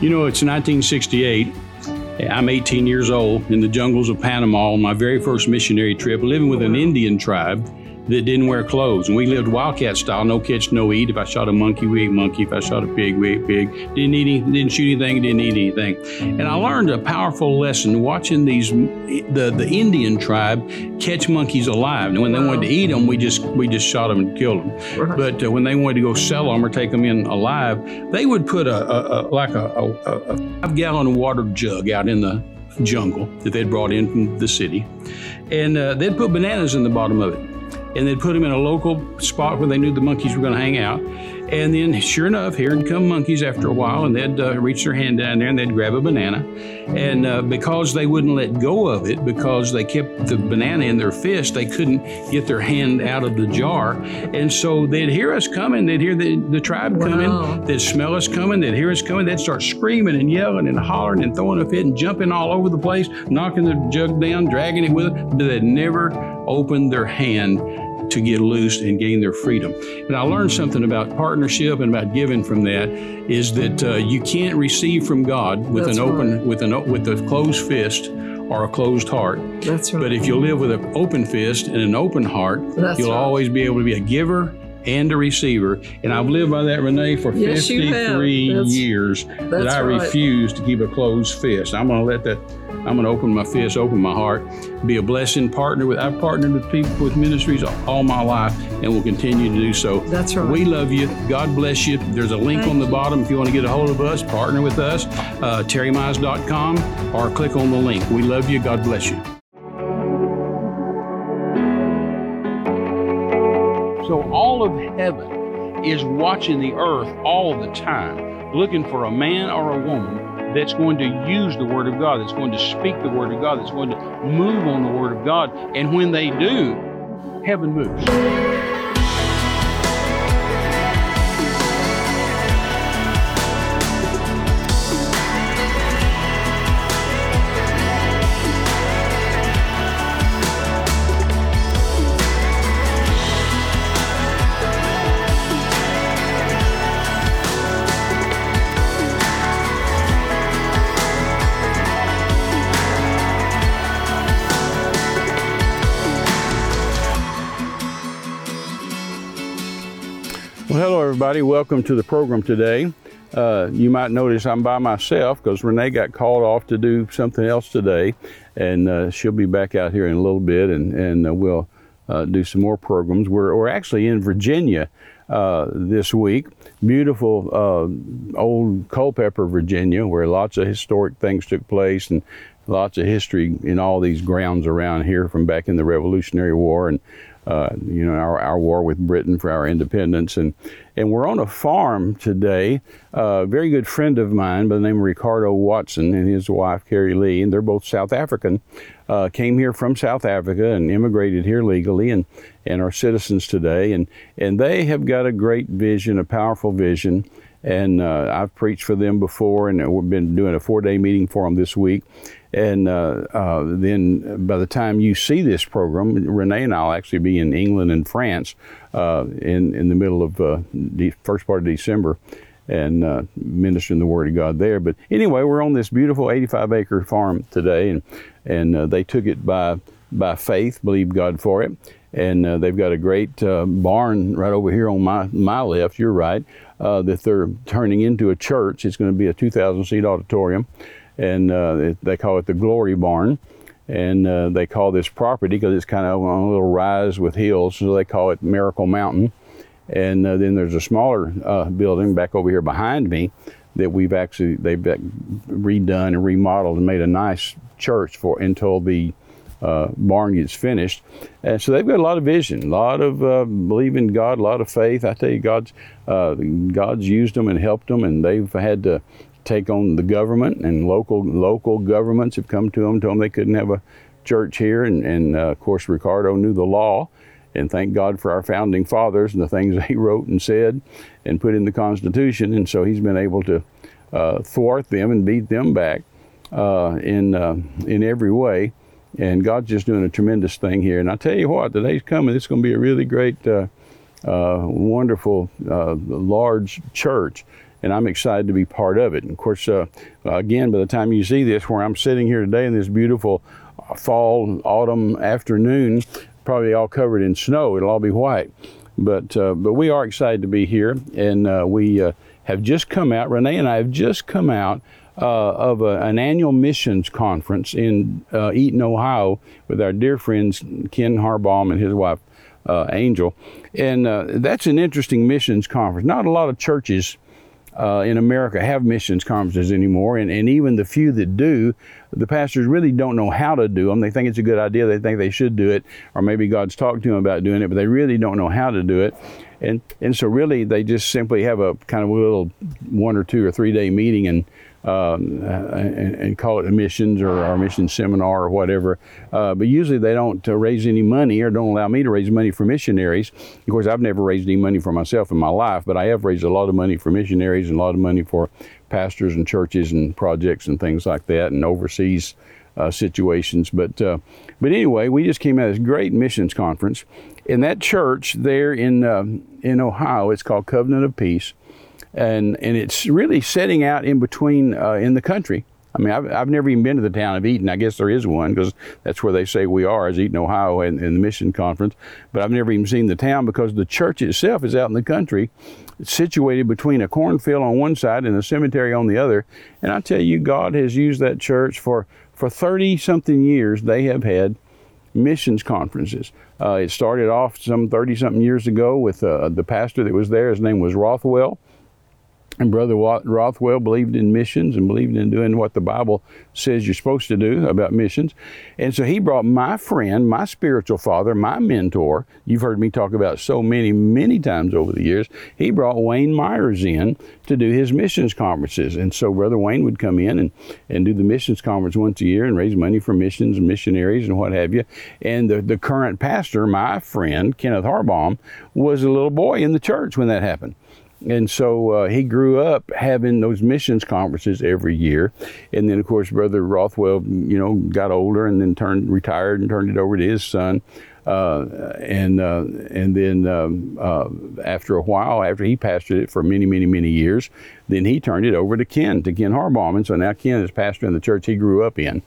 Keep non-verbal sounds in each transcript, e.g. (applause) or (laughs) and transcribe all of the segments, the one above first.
You know, it's 1968. I'm 18 years old in the jungles of Panama on my very first missionary trip, living with an Indian tribe that didn't wear clothes. And we lived wildcat style, no catch, no eat. If I shot a monkey, we ate monkey. If I shot a pig, we ate pig. Didn't eat any, didn't shoot anything, didn't eat anything. And I learned a powerful lesson watching these the the Indian tribe catch monkeys alive. And when they wanted to eat them, we just we just shot them and killed them. Right. But uh, when they wanted to go sell them or take them in alive, they would put a, a, a like a, a, five gallon water jug out in the jungle that they'd brought in from the city, and uh, they'd put bananas in the bottom of it and they'd put them in a local spot where they knew the monkeys were going to hang out. And then, sure enough, here would come monkeys after a while, and they'd uh, reach their hand down there and they'd grab a banana. And uh, because they wouldn't let go of it, because they kept the banana in their fist, they couldn't get their hand out of the jar. And so they'd hear us coming, they'd hear the, the tribe wow. coming, they'd smell us coming, they'd hear us coming, they'd start screaming and yelling and hollering and throwing a fit and jumping all over the place, knocking the jug down, dragging it with them, but they'd never opened their hand to get loose and gain their freedom. And I learned something about partnership and about giving from that is that uh, you can't receive from God with That's an open right. with an with a closed fist or a closed heart. That's right. But if you live with an open fist and an open heart, That's you'll right. always be able to be a giver and a receiver. And I've lived by that, Renee, for yes, 53 years that I right. refuse to keep a closed fist. I'm going to let that I'm going to open my fist, open my heart, be a blessing, partner with. I've partnered with people with ministries all my life, and will continue to do so. That's right. We love you. God bless you. There's a link Thank on the you. bottom if you want to get a hold of us, partner with us, uh, terrymize.com, or click on the link. We love you. God bless you. So all of heaven is watching the earth all the time, looking for a man or a woman that's going to use the Word of God, that's going to speak the Word of God, that's going to move on the Word of God. And when they do, heaven moves. Everybody. Welcome to the program today. Uh, you might notice I'm by myself because Renee got called off to do something else today, and uh, she'll be back out here in a little bit, and, and uh, we'll uh, do some more programs. We're, we're actually in Virginia uh, this week, beautiful uh, old Culpeper, Virginia, where lots of historic things took place and lots of history in all these grounds around here from back in the Revolutionary War and uh, you know, our, our war with Britain for our independence. And, and we're on a farm today. a very good friend of mine by the name of Ricardo Watson and his wife Carrie Lee, and they're both South African, uh, came here from South Africa and immigrated here legally and, and are citizens today. And, and they have got a great vision, a powerful vision and uh, I've preached for them before, and we've been doing a four-day meeting for them this week. And uh, uh, then by the time you see this program, Renee and I'll actually be in England and France uh, in in the middle of uh, the first part of December, and uh, ministering the Word of God there. But anyway, we're on this beautiful 85 acre farm today, and and they took it by by faith, believed God for it and uh, they've got a great uh, barn right over here on my my left. You're right uh, that they're turning into a church. It's going to be a 2,000 seat auditorium, and uh, they call it the Glory Barn. And uh, they call this property because it's kind of on a little rise with hills, so they call it Miracle Mountain. And uh, then there's a smaller building back over here behind me that we've actually they've redone and remodeled and made a nice church for until the uh, barn gets finished. And so they've got a lot of vision, a lot of uh, believing God, a lot of faith. I tell you, God's uh, God's used them and helped them, and they've had to take on the government and local local governments have come to them, told them they couldn't have a church here, and, and uh, of course Ricardo knew the law. And thank God for our founding fathers and the things (laughs) he wrote and said and put in the Constitution. And so he's been able to uh, thwart them and beat them back uh, in, in every way and God's just doing a tremendous thing here. And I tell you what, the day's coming. It's going to be a really great, uh, uh, wonderful, uh, large church. And I'm excited to be part of it. And of course, uh, again, by the time you see this, where I'm sitting here today in this beautiful uh, fall, autumn afternoon, probably all covered in snow. It'll all be white. But, uh, but we are excited to be here, and uh, we uh, have just come out, Renee and I have just come out uh, of a, an annual missions conference in Eaton, Ohio, with our dear friends Ken Harbaum and his wife uh, Angel. And that's an interesting missions conference. Not a lot of churches uh, in America have missions conferences anymore, and, and even the few that do, the pastors really don't know how to do them. They think it's a good idea, they think they should do it, or maybe God's talked to them about doing it, but they really don't know how to do it. And, and so, really, they just simply have a kind of a little one or two or three day meeting and um, and, and, call it a missions or our mission seminar or whatever. Uh, but usually they don't uh, raise any money or don't allow me to raise money for missionaries. Of course, I've never raised any money for myself in my life, but I have raised a lot of money for missionaries and a lot of money for pastors and churches and projects and things like that and overseas uh, situations. But uh, but anyway, we just came out of this great missions conference. In that church there in uh, in Ohio, it's called Covenant of Peace and and it's really setting out in between uh, in the country. I mean, I've, I've never even been to the town of Eaton. I guess there is one because that's where they say we are, is Eaton, Ohio, in, the mission conference. But I've never even seen the town because the church itself is out in the country. It's situated between a cornfield on one side and a cemetery on the other. And I tell you, God has used that church for, for 30 something years. They have had missions conferences. Uh, it started off some 30 something years ago with uh, the pastor that was there. His name was Rothwell. And Brother Rothwell believed in missions and believed in doing what the Bible says you're supposed to do about missions. And so he brought my friend, my spiritual father, my mentor. You've heard me talk about so many, many times over the years. He brought Wayne Myers in to do his missions conferences. And so Brother Wayne would come in and, and do the missions conference once a year and raise money for missions and missionaries and what have you. And the, the current pastor, my friend, Kenneth Harbaum, was a little boy in the church when that happened. And so uh, he grew up having those missions conferences every year. And then, of course, Brother Rothwell, you know, got older and then turned, retired and turned it over to his son. Uh, and uh, and then um, uh, after a while, after he pastored it for many, many, many years, then he turned it over to Ken, to Ken Harbaum. And so now Ken is pastoring the church he grew up in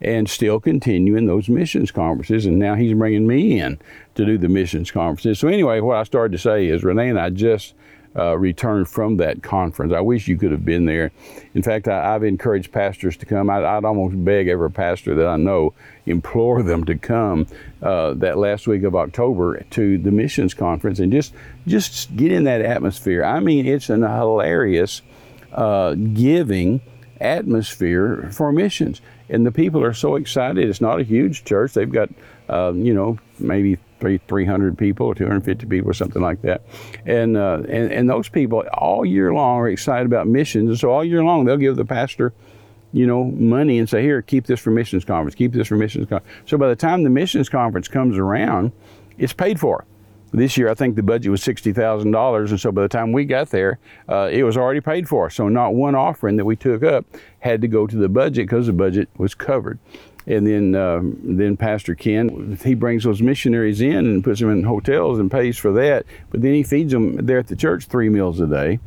and still continuing those missions conferences. And now he's bringing me in to do the missions conferences. So, anyway, what I started to say is Renee and I just uh, returned from that conference. I wish you could have been there. In fact, I, have encouraged pastors to come. I, would almost beg every pastor that I know, implore them to come uh, that last week of October to the missions conference and just just get in that atmosphere. I mean, it's an hilarious, uh, giving atmosphere for missions, and the people are so excited. It's not a huge church. They've got, uh, you know, maybe three, 300 people or 250 people or something like that. And, uh, and, and those people all year long are excited about missions. And so all year long, they'll give the pastor, you know, money and say, here, keep this for missions conference, keep this for missions conference. So by the time the missions conference comes around, it's paid for. This year, I think the budget was $60,000. And so by the time we got there, uh, it was already paid for. So not one offering that we took up had to go to the budget because the budget was covered and then uh, then Pastor Ken he brings those missionaries in and puts them in hotels and pays for that, but then he feeds them there at the church three meals a day,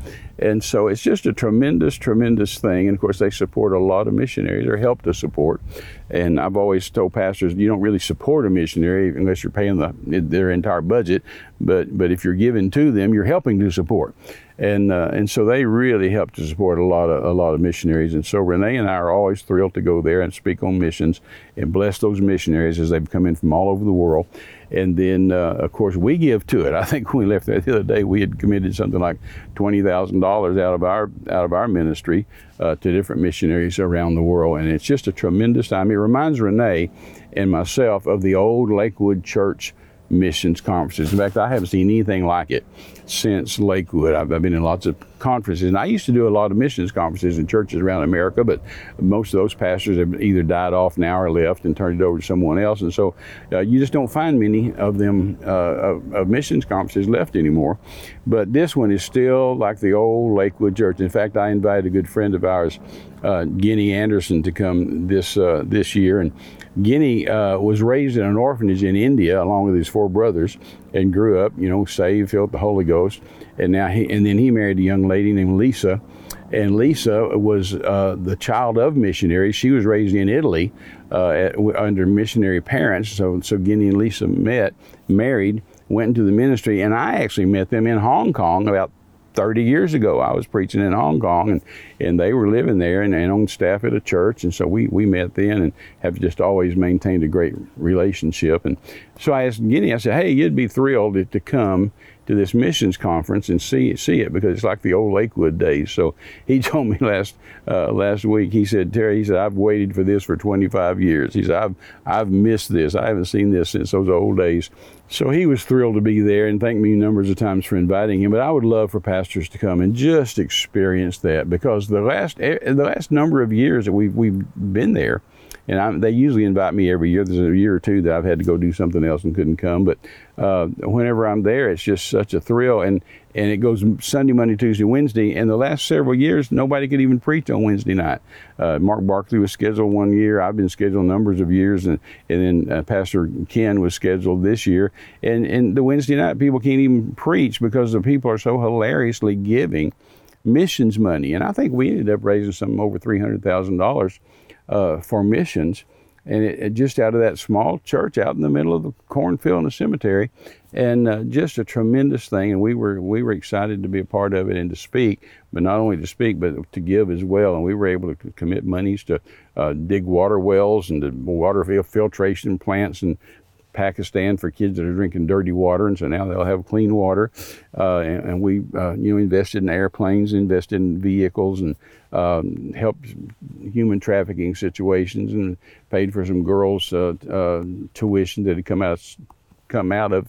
and so it's just a tremendous tremendous thing. And of course they support a lot of missionaries. Or help to support, and I've always told pastors you don't really support a missionary unless you're paying the, their entire budget, but but if you're giving to them, you're helping to support. And uh, and so they really help to support a lot of a lot of missionaries. And so Renee and I are always thrilled to go there and speak on missions and bless those missionaries as they've come in from all over the world. And then uh, of course we give to it. (laughs) I think when we left there the other day, we had committed something like twenty thousand dollars out of our out of our ministry uh, to different missionaries around the world, and it's just a tremendous time. It reminds Renee and myself of the old Lakewood Church missions conferences. In fact, I haven't seen anything like it since Lakewood. I've, I've, been in lots of conferences, and I used to do a lot of missions conferences in churches around America, but most of those pastors have either died off now or left and turned it over to someone else, and so uh, you just don't find many of them uh, of, of, missions conferences left anymore. But this one is still like the old Lakewood church. In fact, I invited a good friend of ours, uh, Anderson, to come this uh, this year, and Guinea uh, was raised in an orphanage in India along with his four brothers and grew up, you know, saved, filled the Holy Ghost. And now he, and then he married a young lady named Lisa. And Lisa was uh, the child of missionaries. She was raised in Italy uh, at, under missionary parents. So, so Guinea and Lisa met, married, went into the ministry, and I actually met them in Hong Kong about 30 years ago. I was preaching in Hong Kong, and, and they were living there and, and on staff at a church. And so we, we met then and have just always maintained a great relationship. And so I asked Guinea, I said, hey, you'd be thrilled to, to come to this missions conference and see see it because it's like the old Lakewood days. So he (laughs) told me last uh, last week. He said, Terry, he said I've waited for this for 25 years. He said I've I've missed this. I haven't seen this since those old days. So he was thrilled to be there and thanked me numbers of times for inviting him. But I would love for pastors to come and just experience that because the last eh, the last number of years that we've we've been there and I, they usually invite me every year. There's a year or two that I've had to go do something else and couldn't come, but uh, whenever I'm there, it's just such a thrill. And and it goes Sunday, Monday, Tuesday, Wednesday. And the last several years, nobody could even preach on Wednesday night. Uh, Mark Barkley was scheduled one year. I've been scheduled numbers of years, and and then uh, Pastor Ken was scheduled this year. And and the Wednesday night people can't even preach because the people are so hilariously giving missions money. And I think we ended up raising some over three hundred thousand dollars uh, for missions. And it, it, just out of that small church out in the middle of the cornfield in the cemetery, and uh, just a tremendous thing. And we were we were excited to be a part of it and to speak, but not only to speak, but to give as well. And we were able to commit monies to uh, dig water wells and to water filtration plants and Pakistan for kids that are drinking dirty water, and so now they'll have clean water. Uh, and, and, we, uh, you know, invested in airplanes, invested in vehicles, and um, helped human trafficking situations, and paid for some girls' uh, uh tuition that had come out come out of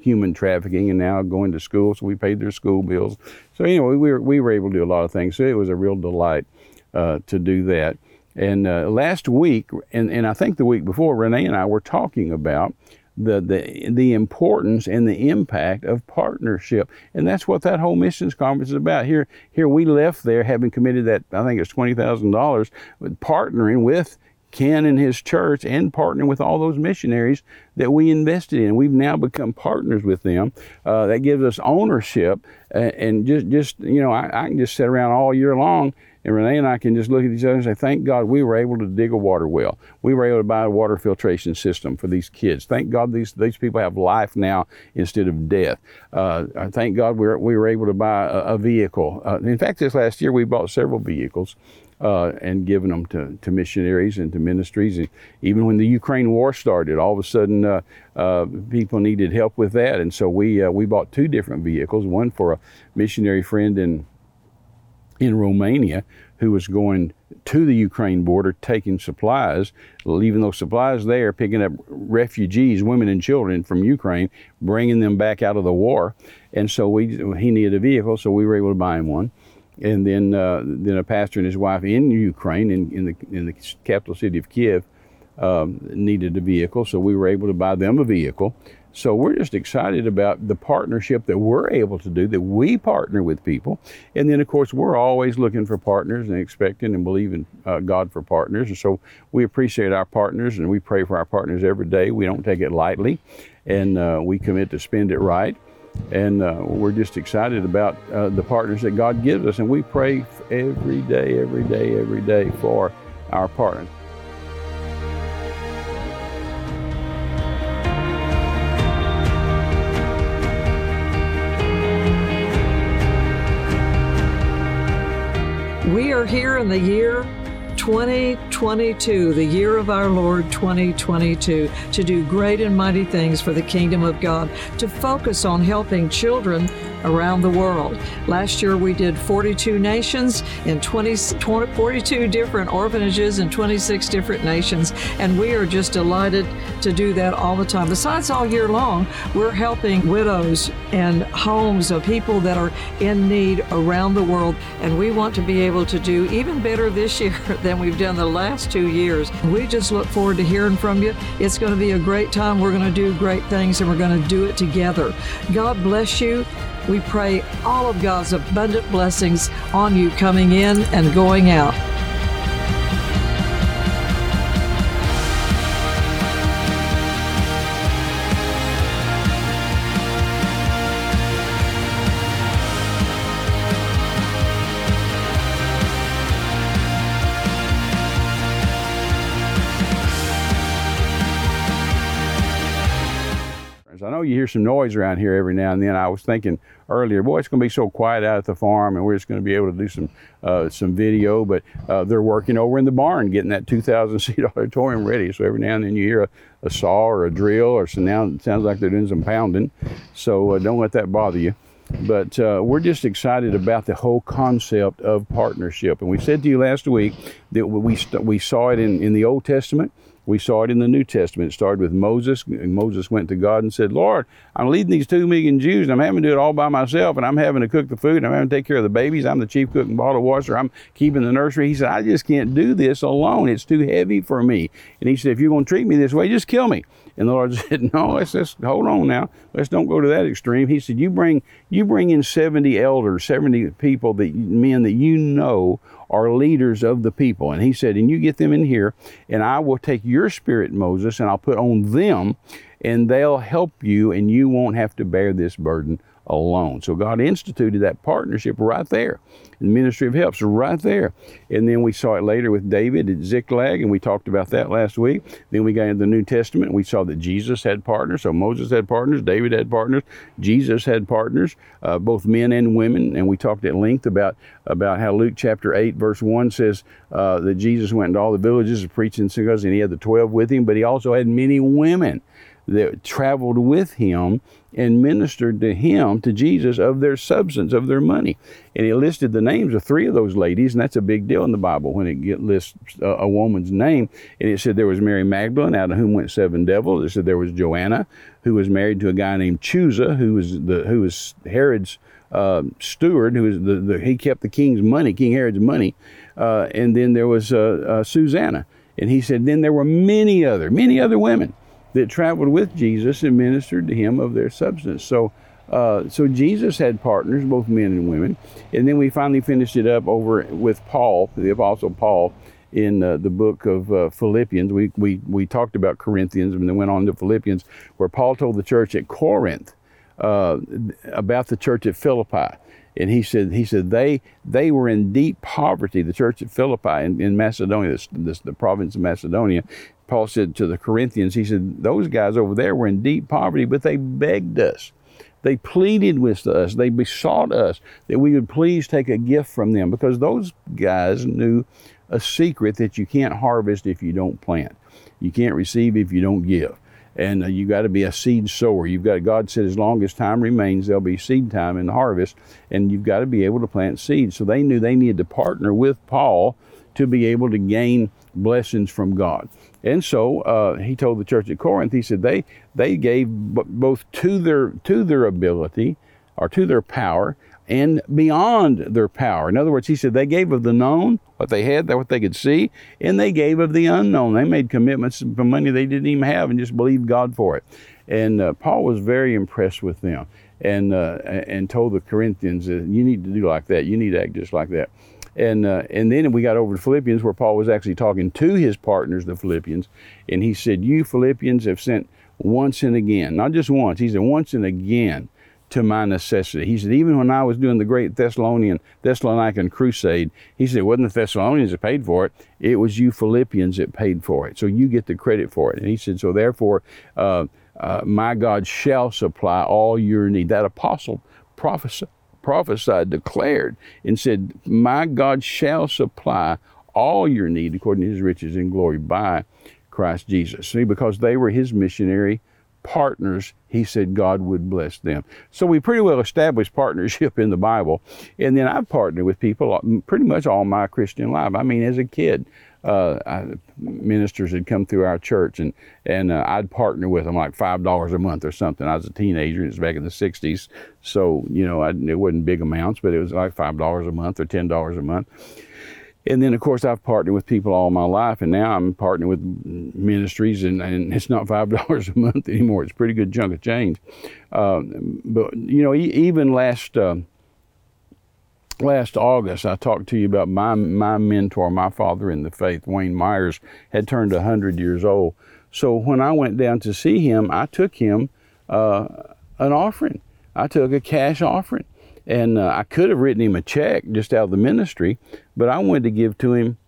human trafficking, and now going to school. So we paid their school bills. So anyway, we were we were able to do a lot of things. So it was a real delight uh, to do that. And uh, last week, and, and I think the week before, Renee and I were talking about the, the, the importance and the impact of partnership. And that's what that whole missions conference is about. Here, here we left there having committed that, I think it's $20,000, partnering with Ken and his church and partnering with all those missionaries that we invested in. We've now become partners with them. Uh, that gives us ownership. Uh, and just, just you know, I, I can just sit around all year long and Renee and I can just look at each other and say, thank God we were able to dig a water well. We were able to buy a water filtration system for these kids. Thank God these, these people have life now instead of death. Uh, thank God we were, we were able to buy a, a vehicle. Uh, in fact, this last year we bought several vehicles. Uh, and giving them to, to missionaries and to ministries. And even when the Ukraine war started, all of a sudden uh, uh, people needed help with that. And so we, uh, we bought two different vehicles one for a missionary friend in in Romania who was going to the Ukraine border taking supplies, leaving those supplies there, picking up refugees, women and children from Ukraine, bringing them back out of the war. And so we, he needed a vehicle, so we were able to buy him one. And then, uh, then a pastor and his wife in Ukraine, in, in, the, in the capital city of Kiev, um, needed a vehicle, so we were able to buy them a vehicle. So we're just excited about the partnership that we're able to do, that we partner with people. And then, of course, we're always looking for partners and expecting and believing uh, God for partners. And so we appreciate our partners and we pray for our partners every day. We don't take it lightly and uh, we commit to spend it right. And uh, we're just excited about uh, the partners that God gives us. And we pray every day, every day, every day for our partners. Are here in the year 2022, the year of our Lord 2022, to do great and mighty things for the kingdom of God, to focus on helping children around the world. Last year we did 42 nations in 20, 20, 42 different orphanages in 26 different nations, and we are just delighted to do that all the time. Besides, all year long, we're helping widows and homes of people that are in need around the world, and we want to be able to do even better this year (laughs) than we've done the last two years. We just look forward to hearing from you. It's going to be a great time. We're going to do great things, and we're going to do it together. God bless you. We pray all of God's abundant blessings on you coming in and going out. You hear some noise around here every now and then. I was thinking earlier, boy, it's going to be so quiet out at the farm, and we're just going to be able to do some uh, some video. But uh, they're working over in the barn, getting that 2,000 (laughs) seat auditorium ready. So every now and then you hear a, a saw or a drill, or so now it sounds like they're doing some pounding. So uh, don't let that bother you. But uh, we're just excited about the whole concept of partnership. And we said to you last week that we, st- we saw it in, in the Old Testament we saw it in the New Testament. It started with Moses. Moses went to God and said, Lord, I'm leading these two million Jews and I'm having to do it all by myself and I'm having to cook the food and I'm having to take care of the babies. I'm the chief cook and bottle washer. I'm keeping the nursery. He said, I just can't do this alone. It's too heavy for me. And he said, if you're going to treat me this way, just kill me. And the Lord (laughs) said, No, let's just hold on now. Let's don't go to that extreme. He said, You bring you bring in 70 elders, 70 people that men that you know are leaders of the people. And he said, And you get them in here, and I will take your spirit, Moses, and I'll put on them, and they'll help you, and you won't have to bear this burden alone. So God instituted that partnership right there. The ministry of helps right there. And then we saw it later with David at Ziklag, and we talked about that last week. Then we got into the New Testament, and we saw that Jesus had partners. So Moses had partners, David had partners, Jesus had partners, uh, both men and women. And we talked at length about, about how Luke chapter 8, verse 1 says uh, that Jesus went into all the villages preaching synagogues, and he had the 12 with him, but he also had many women that traveled with him and ministered to him, to Jesus, of their substance, of their money. And he listed the names of three of those ladies, and that's a big deal in the Bible when it lists a, a woman's name. And it said there was Mary Magdalene, out of whom went seven devils. It said there was Joanna, who was married to a guy named Chuza, who was the who was Herod's uh, steward, who was the, the, he kept the king's money, King Herod's money. Uh, and then there was uh, uh Susanna. And he said, then there were many other, many other women that traveled with Jesus and ministered to him of their substance. So, uh, so Jesus had partners, both men and women. And then we finally finished it up over with Paul, the Apostle Paul, in uh, the book of uh, Philippians. We, we, we talked about Corinthians and then went on to Philippians, where Paul told the church at Corinth uh, about the church at Philippi. And he said, he said they they were in deep poverty. The church at Philippi in, in Macedonia, the province of Macedonia, Paul said to the Corinthians, he said, those guys over there were in deep poverty, but they begged us. They pleaded with us. They besought us that we would please take a gift from them because those guys knew a secret that you can't harvest if you don't plant. You can't receive if you don't give. And uh, you got to be a seed sower. You've got God said as long as time remains, there'll be seed time in the harvest, and you've got to be able to plant seeds. So they knew they needed to partner with Paul to be able to gain blessings from God. And so uh, he told the church at Corinth, he said they they gave b- both to their to their ability or to their power and beyond their power. In other words, he said they gave of the known what they had, what they could see, and they gave of the unknown. They made commitments for money they didn't even have and just believed God for it. And uh, Paul was very impressed with them and uh, and told the Corinthians, you need to do like that. You need to act just like that. And, uh, and then we got over to Philippians where Paul was actually talking to his partners, the Philippians, and he said, You Philippians have sent once and again, not just once, he said, once and again to my necessity. He said, even when I was doing the great Thessalonian, Thessalonican crusade, he said, it wasn't the Thessalonians that paid for it, it was you Philippians that paid for it. So you get the credit for it. And he said, so therefore, uh, uh, my God shall supply all your need. That apostle prophesied prophesied, declared, and said, My God shall supply all your need according to his riches and glory by Christ Jesus. See, because they were his missionary partners, he said God would bless them. So we pretty well established partnership in the Bible. And then I've partnered with people uh, pretty much all my Christian life. I mean, as a kid, uh, I, ministers had come through our church, and and uh, I'd partner with them like five dollars a month or something. I was a teenager; it was back in the '60s, so you know I'd, it wasn't big amounts, but it was like five dollars a month or ten dollars a month. And then, of course, I've partnered with people all my life, and now I'm partnering with ministries, and, and it's not five (laughs) dollars a month anymore. It's a pretty good chunk of change. Uh, but you know, even last uh, last August, I talked to you about my my mentor, my father in the faith, Wayne Myers, had turned hundred years old. So when I went down to see him, I took him uh, an offering. I took a cash offering, and uh, I could have written him a check just out of the ministry, but I wanted to give to him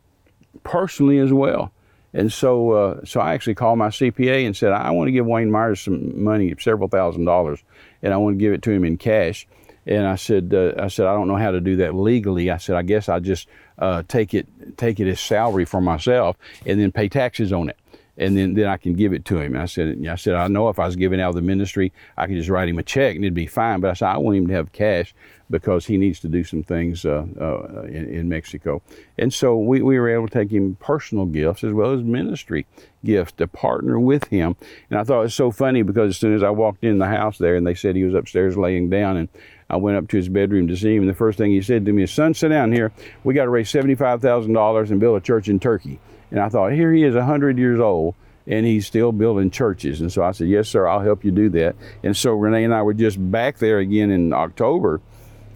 personally as well. And so, uh, so I actually called my CPA and said, I want to give Wayne Myers some money, several thousand dollars, and I want to give it to him in cash. And I said, uh, I said, I don't know how to do that legally. I said, I guess I just uh, take it, take it as salary for myself, and then pay taxes on it and then, then I can give it to him. And I said, I said, I know if I was giving out of the ministry, I could just write him a check and it'd be fine. But I said, I want him to have cash because he needs to do some things uh, uh, in, in, Mexico. And so we, we were able to take him personal gifts as well as ministry gifts to partner with him. And I thought it was so funny because as soon as I walked in the house there and they said he was upstairs laying down and I went up to his bedroom to see him. And the first thing he said to me is, Son, sit down here. We got to raise $75,000 and build a church in Turkey. And I thought, here he is, 100 years old, and he's still building churches. And so I said, yes, sir, I'll help you do that. And so Renee and I were just back there again in October.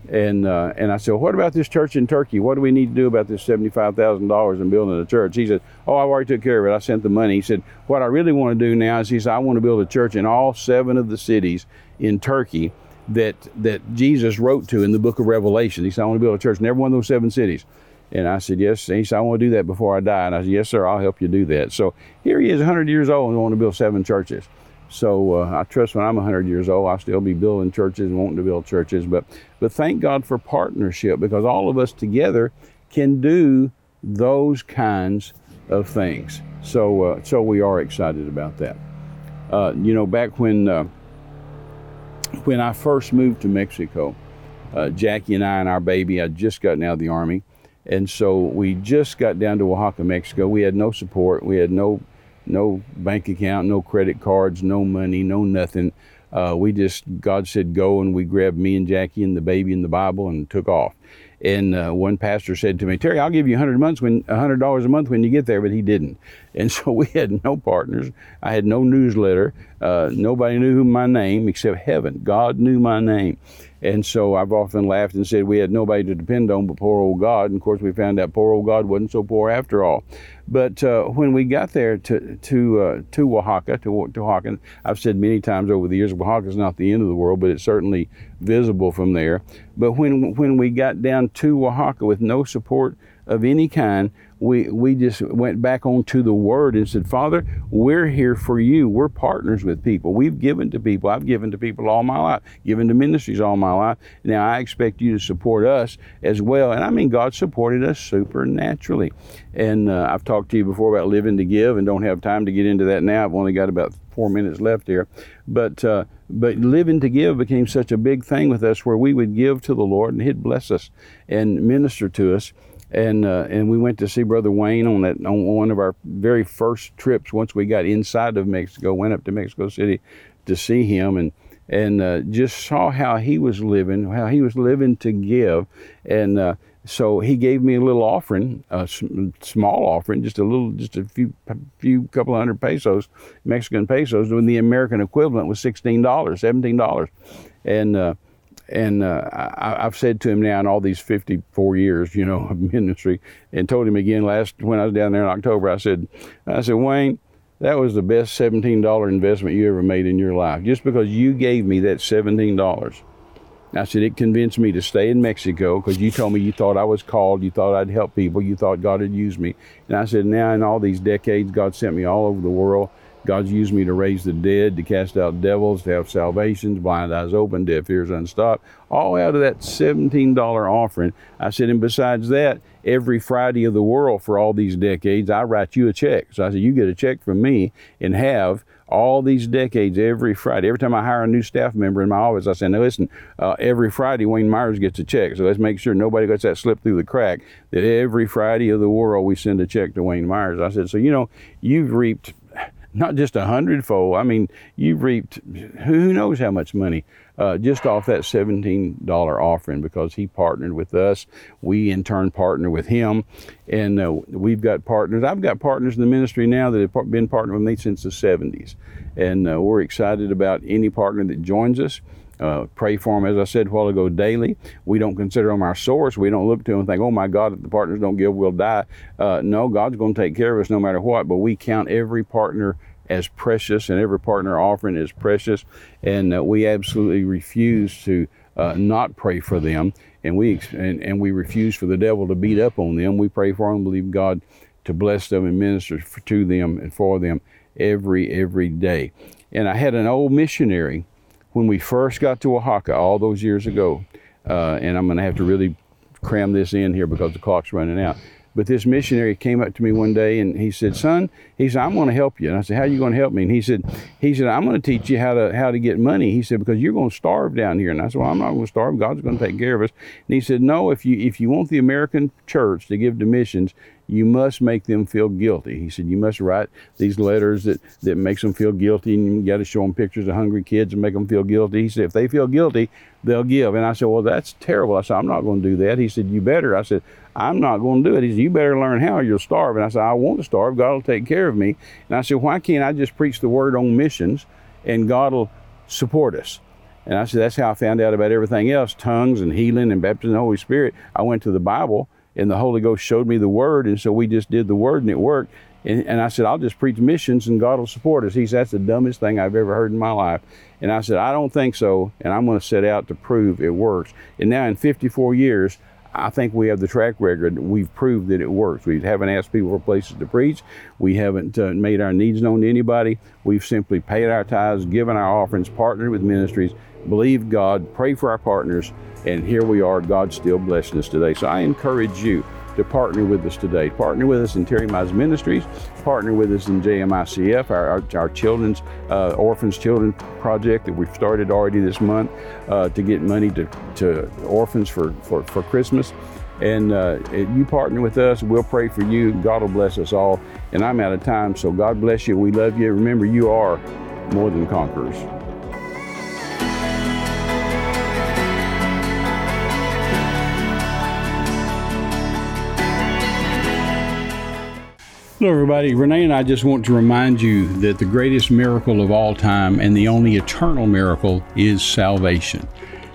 And, uh, and I said, well, what about this church in Turkey? What do we need to do about this $75,000 in building a church? He said, oh, I already took care of it. I sent the money. He said, what I really want to do now is he said, I want to build a church in all seven of the cities in Turkey that, that Jesus wrote to in the book of Revelation. He said, I want to build a church in every one of those seven cities. And I said, yes. And he said, I want to do that before I die. And I said, yes, sir, I'll help you do that. So here he is, 100 years old, and wanting to build seven churches. So uh, I trust when I'm 100 years old, I'll still be building churches and wanting to build churches. But, but thank God for partnership because all of us together can do those kinds of things. So, uh, so we are excited about that. Uh, you know, back when, uh, when I first moved to Mexico, uh, Jackie and I and our baby had just gotten out of the Army and so we just got down to Oaxaca, Mexico. We had no support. We had no no bank account, no credit cards, no money, no nothing. Uh, we just God said go, and we grabbed me and Jackie and the baby and the Bible and took off. And uh, one pastor said to me, Terry, I'll give you hundred months when hundred dollars a month when you get there, but he didn't. And so we had no partners. I had no newsletter. Uh, nobody knew my name except heaven. God knew my name. And so I've often laughed and said we had nobody to depend on but poor old God. And of course, we found out poor old God wasn't so poor after all. But uh, when we got there to to uh, to Oaxaca, to, to Oaxaca, I've said many times over the years, Oaxaca is not the end of the world, but it's certainly visible from there. But when when we got down to Oaxaca with no support of any kind, we, we just went back onto the word and said, Father, we're here for you. We're partners with people. We've given to people. I've given to people all my life, given to ministries all my life. Now I expect you to support us as well. And I mean, God supported us supernaturally. And uh, I've talked to you before about living to give and don't have time to get into that now. I've only got about four minutes left here. But, uh, but living to give became such a big thing with us where we would give to the Lord and He'd bless us and minister to us and uh, and we went to see Brother Wayne on that on one of our very first trips. Once we got inside of Mexico, went up to Mexico City to see him, and and uh, just saw how he was living, how he was living to give, and uh, so he gave me a little offering, a small offering, just a little, just a few, few couple hundred pesos, Mexican pesos, when the American equivalent was sixteen dollars, seventeen dollars, and uh, and uh, I, have said to him now in all these 54 years, you know, (laughs) of ministry, and told him again last when I was down there in October. I said, I said, Wayne, that was the best $17 investment you ever made in your life, just because you gave me that $17. I said, it convinced me to stay in Mexico because you told me you thought I was called, you thought I'd help people, you thought God had used me. And I said, now in all these decades, God sent me all over the world. God's used me to raise the dead, to cast out devils, to have salvations, blind eyes open, deaf ears unstopped, all out of that $17 offering. I said, and besides that, every Friday of the world for all these decades, I write you a check. So I said, you get a check from me and have all these decades, every Friday. Every time I hire a new staff member in my office, I say, now listen, uh, every Friday Wayne Myers gets a check. So let's make sure nobody gets that slip through the crack that every Friday of the world we send a check to Wayne Myers. I said, so you know, you've reaped not just a hundredfold. I mean, you've reaped who knows how much money uh, just off that $17 offering because he partnered with us. We in turn partner with him, and uh, we've got partners. I've got partners in the ministry now that have been partnering with me since the 70s, and uh, we're excited about any partner that joins us. Uh, pray for them, as I said a while ago, daily. We don't consider them our source. We don't look to them and think, oh my God, if the partners don't give, we'll die. Uh, no, God's going to take care of us no matter what, but we count every partner as precious and every partner offering is precious. And uh, we absolutely refuse to uh, not pray for them. And we, and, and we refuse for the devil to beat up on them. We pray for them, believe God to bless them and minister to them and for them every every day. And I had an old missionary when we first got to Oaxaca all those years ago, uh, and I'm going to have to really cram this in here because the clock's running out. But this missionary came up to me one day and he said, "Son," he said, "I'm going to help you." And I said, "How are you going to help me?" And he said, "He said I'm going to teach you how to how to get money." He said, "Because you're going to starve down here." And I said, "Well, I'm not going to starve. God's going to take care of us." And he said, "No, if you if you want the American church to give to missions, you must make them feel guilty. He said, you must write these letters that, that makes them feel guilty and you got to show them pictures of hungry kids and make them feel guilty. He said, if they feel guilty, they'll give. And I said, well, that's terrible. I said, I'm not going to do that. He said, you better. I said, I'm not going to do it. He said, you better learn how you'll starve. And I said, I won't starve. God will take care of me. And I said, why can't I just preach the word on missions and God will support us? And I said, that's how I found out about everything else, tongues and healing and baptism in the Holy Spirit. I went to the Bible and the Holy Ghost showed me the word, and so we just did the word and it worked. And, and I said, I'll just preach missions and God will support us. He said, That's the dumbest thing I've ever heard in my life. And I said, I don't think so, and I'm going to set out to prove it works. And now in 54 years, I think we have the track record. We've proved that it works. We haven't asked people for places to preach. We haven't uh, made our needs known to anybody. We've simply paid our tithes, given our offerings, partnered with ministries, believed God, pray for our partners, and here we are. God still blessing us today. So I encourage you to partner with us today. Partner with us in Terry Mize Ministries. Partner with us in JMICF, our, our, our children's uh, orphans children project that we've started already this month uh, to get money to, to orphans for, for, for Christmas. And uh, you partner with us, we'll pray for you. God will bless us all. And I'm out of time, so God bless you. We love you. Remember, you are more than conquerors. Hello, everybody. Renee and I just want to remind you that the greatest miracle of all time and the only eternal miracle is salvation.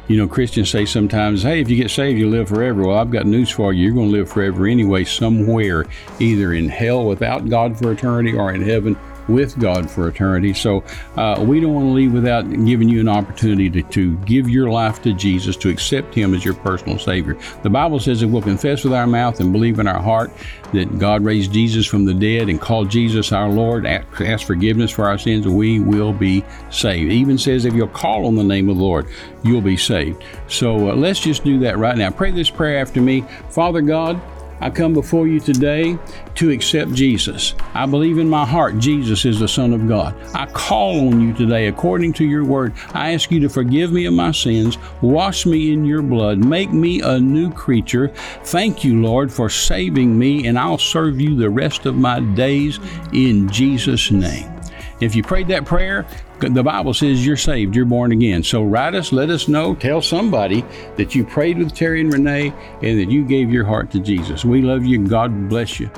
You know, Christians say sometimes, hey, if you get saved, you live forever. Well, I've got news for you. You're going to live forever anyway, somewhere, either in hell without God for eternity or in heaven with God for eternity. So uh, we don't want to leave without giving you an opportunity to, to give your life to Jesus, to accept Him as your personal Savior. The Bible says that we'll confess with our mouth and believe in our heart that God raised Jesus from the dead and called Jesus our Lord, ask forgiveness for our sins, we will be saved. It even says if you'll call on the name of the Lord, you'll be saved. So uh, let's just do that right now. Pray this prayer after me. Father God, I come before you today to accept Jesus. I believe in my heart Jesus is the Son of God. I call on you today according to your word. I ask you to forgive me of my sins, wash me in your blood, make me a new creature. Thank you, Lord, for saving me, and I'll serve you the rest of my days in Jesus' name. If you prayed that prayer, the Bible says you're saved, you're born again. So write us, let us know, tell somebody that you prayed with Terry and Renee and that you gave your heart to Jesus. We love you. God bless you.